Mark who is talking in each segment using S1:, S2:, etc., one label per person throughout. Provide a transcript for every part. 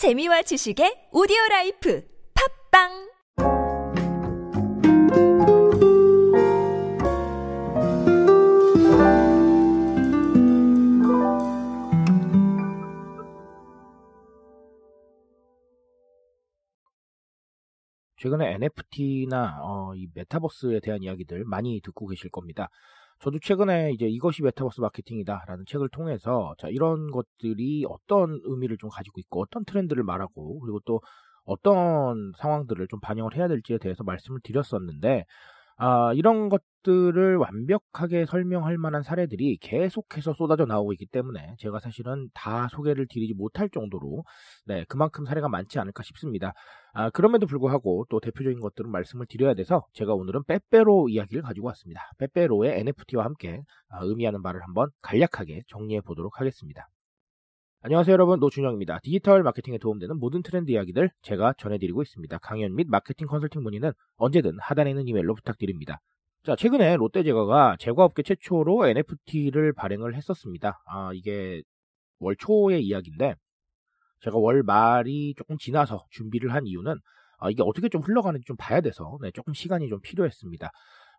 S1: 재미와 지식의 오디오 라이프 팟빵
S2: 최근에 NFT나 어, 이 메타버스에 대한 이야기들 많이 듣고 계실 겁니다. 저도 최근에 이제 이것이 메타버스 마케팅이다라는 책을 통해서 자 이런 것들이 어떤 의미를 좀 가지고 있고 어떤 트렌드를 말하고 그리고 또 어떤 상황들을 좀 반영을 해야 될지에 대해서 말씀을 드렸었는데 아, 이런 것 들을 완벽하게 설명할 만한 사례들이 계속해서 쏟아져 나오고 있기 때문에 제가 사실은 다 소개를 드리지 못할 정도로 네, 그만큼 사례가 많지 않을까 싶습니다. 아, 그럼에도 불구하고 또 대표적인 것들은 말씀을 드려야 돼서 제가 오늘은 빼빼로 이야기를 가지고 왔습니다. 빼빼로의 NFT와 함께 아, 의미하는 바를 한번 간략하게 정리해 보도록 하겠습니다. 안녕하세요 여러분 노준영입니다. 디지털 마케팅에 도움되는 모든 트렌드 이야기들 제가 전해드리고 있습니다. 강연 및 마케팅 컨설팅 문의는 언제든 하단에 있는 이메일로 부탁드립니다. 자 최근에 롯데제과가 제과업계 최초로 NFT를 발행을 했었습니다. 아 이게 월 초의 이야기인데 제가 월 말이 조금 지나서 준비를 한 이유는 아, 이게 어떻게 좀 흘러가는지 좀 봐야 돼서 네, 조금 시간이 좀 필요했습니다.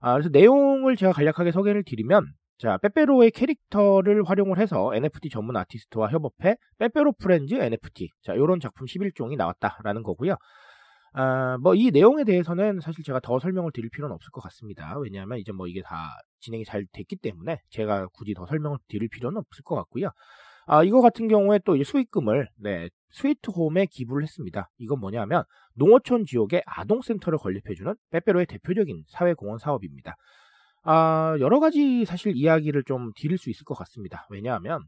S2: 아, 그래서 내용을 제가 간략하게 소개를 드리면 자, 빼빼로의 캐릭터를 활용을 해서 NFT 전문 아티스트와 협업해 빼빼로 프렌즈 NFT. 자, 요런 작품 11종이 나왔다라는 거고요. 아, 뭐 이 내용에 대해서는 사실 제가 더 설명을 드릴 필요는 없을 것 같습니다. 왜냐하면 이제 뭐 이게 다 진행이 잘 됐기 때문에 제가 굳이 더 설명을 드릴 필요는 없을 것 같고요. 아, 이거 같은 경우에 또이 수익금을 네, 스위트홈에 기부를 했습니다. 이건 뭐냐면 농어촌 지역에 아동센터를 건립해주는 빼빼로의 대표적인 사회공헌 사업입니다. 아, 여러 가지 사실 이야기를 좀 드릴 수 있을 것 같습니다. 왜냐하면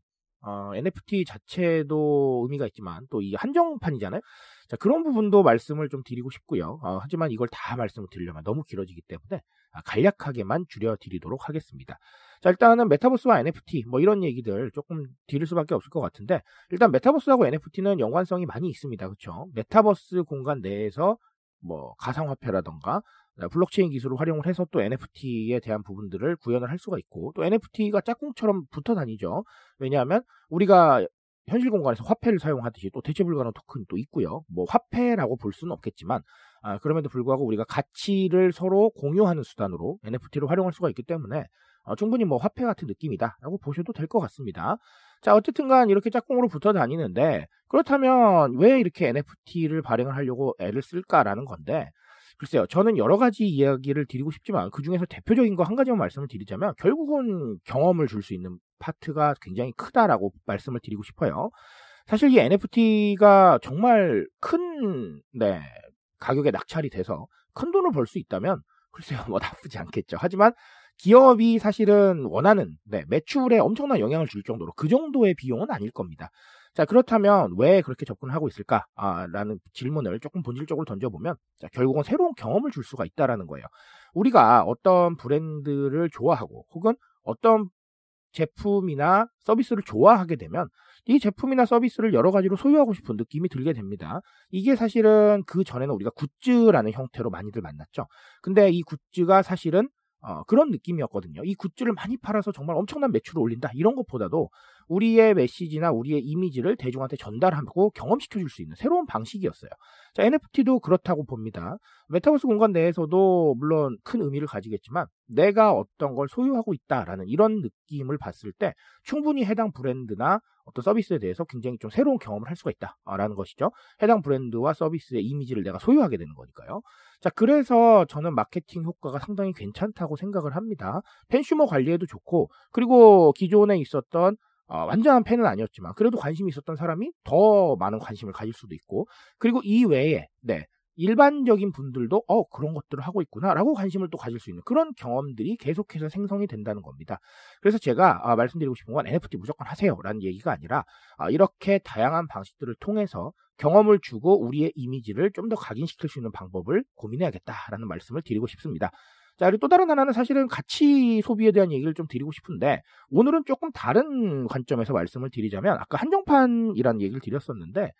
S2: 어, NFT 자체도 의미가 있지만 또 이 한정판이잖아요. 자, 그런 부분도 말씀을 좀 드리고 싶고요. 어, 하지만 이걸 다 말씀을 드리려면 너무 길어지기 때문에 아, 간략하게만 줄여드리도록 하겠습니다. 자, 일단은 메타버스와 NFT 뭐 이런 얘기들 조금 드릴 수밖에 없을 것 같은데 일단 메타버스하고 NFT는 연관성이 많이 있습니다. 그렇죠? 메타버스 공간 내에서 뭐 가상화폐라던가 블록체인 기술을 활용을 해서 또 NFT에 대한 부분들을 구현을 할 수가 있고 또 NFT가 짝꿍처럼 붙어 다니죠. 왜냐하면 우리가 현실 공간에서 화폐를 사용하듯이 또 대체 불가능한 토큰이 또 있고요. 뭐 화폐라고 볼 수는 없겠지만 아, 그럼에도 불구하고 우리가 가치를 서로 공유하는 수단으로 NFT를 활용할 수가 있기 때문에 어, 충분히 뭐 화폐 같은 느낌이다라고 보셔도 될 것 같습니다. 자, 어쨌든간 이렇게 짝꿍으로 붙어 다니는데 그렇다면 왜 이렇게 NFT를 발행을 하려고 애를 쓸까라는 건데 글쎄요, 저는 여러 가지 이야기를 드리고 싶지만 그 중에서 대표적인 거 한 가지만 말씀을 드리자면 결국은 경험을 줄 수 있는 파트가 굉장히 크다라고 말씀을 드리고 싶어요. 사실 이 NFT가 정말 큰, 네, 가격에 낙찰이 돼서 큰 돈을 벌 수 있다면 글쎄요, 뭐 나쁘지 않겠죠. 하지만 기업이 사실은 원하는 네, 매출에 엄청난 영향을 줄 정도로 그 정도의 비용은 아닐 겁니다. 자, 그렇다면 왜 그렇게 접근을 하고 있을까? 아, 라는 질문을 조금 본질적으로 던져보면, 자, 결국은 새로운 경험을 줄 수가 있다라는 거예요. 우리가 어떤 브랜드를 좋아하고, 혹은 어떤 제품이나 서비스를 좋아하게 되면, 이 제품이나 서비스를 여러 가지로 소유하고 싶은 느낌이 들게 됩니다. 이게 사실은 그 전에는 우리가 굿즈라는 형태로 많이들 만났죠. 근데 이 굿즈가 사실은 어, 그런 느낌이었거든요. 이 굿즈를 많이 팔아서 정말 엄청난 매출을 올린다. 이런 것보다도 우리의 메시지나 우리의 이미지를 대중한테 전달하고 경험시켜 줄 수 있는 새로운 방식이었어요. 자, NFT도 그렇다고 봅니다. 메타버스 공간 내에서도 물론 큰 의미를 가지겠지만 내가 어떤 걸 소유하고 있다라는 이런 느낌을 봤을 때 충분히 해당 브랜드나 어떤 서비스에 대해서 굉장히 좀 새로운 경험을 할 수가 있다라는 것이죠. 해당 브랜드와 서비스의 이미지를 내가 소유하게 되는 거니까요. 자, 그래서 저는 마케팅 효과가 상당히 괜찮다고 생각을 합니다. 펜슈머 관리에도 좋고, 그리고 기존에 있었던 어, 완전한 팬은 아니었지만 그래도 관심이 있었던 사람이 더 많은 관심을 가질 수도 있고 그리고 이 외에 네 일반적인 분들도 어 그런 것들을 하고 있구나라고 관심을 또 가질 수 있는 그런 경험들이 계속해서 생성이 된다는 겁니다. 그래서 제가 아, 말씀드리고 싶은 건 NFT 무조건 하세요라는 얘기가 아니라 아, 이렇게 다양한 방식들을 통해서 경험을 주고 우리의 이미지를 좀 더 각인시킬 수 있는 방법을 고민해야겠다라는 말씀을 드리고 싶습니다. 자, 그리고 또 다른 하나는 사실은 가치 소비에 대한 얘기를 좀 드리고 싶은데, 오늘은 조금 다른 관점에서 말씀을 드리자면, 아까 한정판이라는 얘기를 드렸었는데,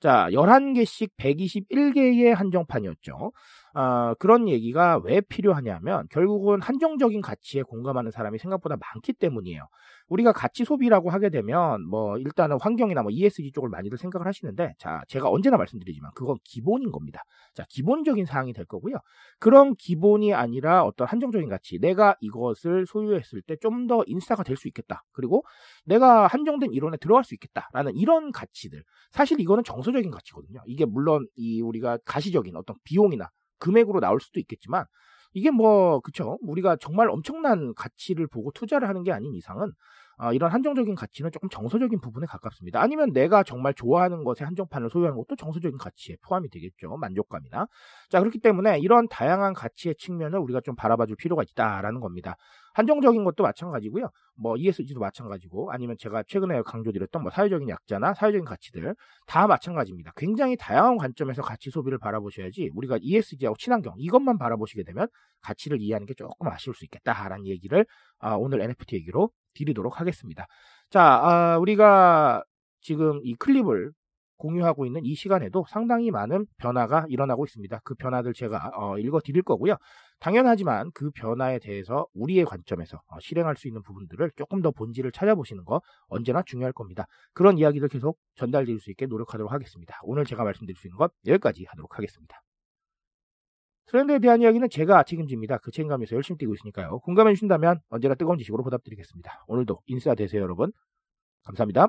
S2: 자, 11개씩 121개의 한정판이었죠. 어, 그런 얘기가 왜 필요하냐면 결국은 한정적인 가치에 공감하는 사람이 생각보다 많기 때문이에요. 우리가 가치 소비라고 하게 되면 뭐 일단은 환경이나 뭐 ESG 쪽을 많이들 생각을 하시는데 자 제가 언제나 말씀드리지만 그건 기본인 겁니다. 자 기본적인 사항이 될 거고요. 그런 기본이 아니라 어떤 한정적인 가치 내가 이것을 소유했을 때 좀 더 인싸가 될 수 있겠다. 그리고 내가 한정된 이론에 들어갈 수 있겠다라는 이런 가치들 사실 이거는 정서적인 가치거든요. 이게 물론 이 우리가 가시적인 어떤 비용이나 금액으로 나올 수도 있겠지만 이게 뭐 그쵸 우리가 정말 엄청난 가치를 보고 투자를 하는 게 아닌 이상은 어, 이런 한정적인 가치는 조금 정서적인 부분에 가깝습니다. 아니면 내가 정말 좋아하는 것에 한정판을 소유하는 것도 정서적인 가치에 포함이 되겠죠. 만족감이나. 자, 그렇기 때문에 이런 다양한 가치의 측면을 우리가 좀 바라봐 줄 필요가 있다라는 겁니다. 한정적인 것도 마찬가지고요. 뭐 ESG도 마찬가지고 아니면 제가 최근에 강조드렸던 뭐 사회적인 약자나 사회적인 가치들 다 마찬가지입니다. 굉장히 다양한 관점에서 가치 소비를 바라보셔야지 우리가 ESG하고 친환경 이것만 바라보시게 되면 가치를 이해하는 게 조금 아쉬울 수 있겠다라는 얘기를 아, 오늘 NFT 얘기로 드리도록 하겠습니다. 자, 아, 우리가 지금 이 클립을 공유하고 있는 이 시간에도 상당히 많은 변화가 일어나고 있습니다. 그 변화들 제가 어, 읽어 드릴 거고요. 당연하지만 그 변화에 대해서 우리의 관점에서 어, 실행할 수 있는 부분들을 조금 더 본질을 찾아보시는 거 언제나 중요할 겁니다. 그런 이야기들 계속 전달드릴 수 있게 노력하도록 하겠습니다. 오늘 제가 말씀드릴 수 있는 것 여기까지 하도록 하겠습니다. 트렌드에 대한 이야기는 제가 책임집니다. 그 책임감에서 열심히 뛰고 있으니까요. 공감해 주신다면 언제나 뜨거운 지식으로 보답드리겠습니다. 오늘도 인싸 되세요, 여러분. 감사합니다.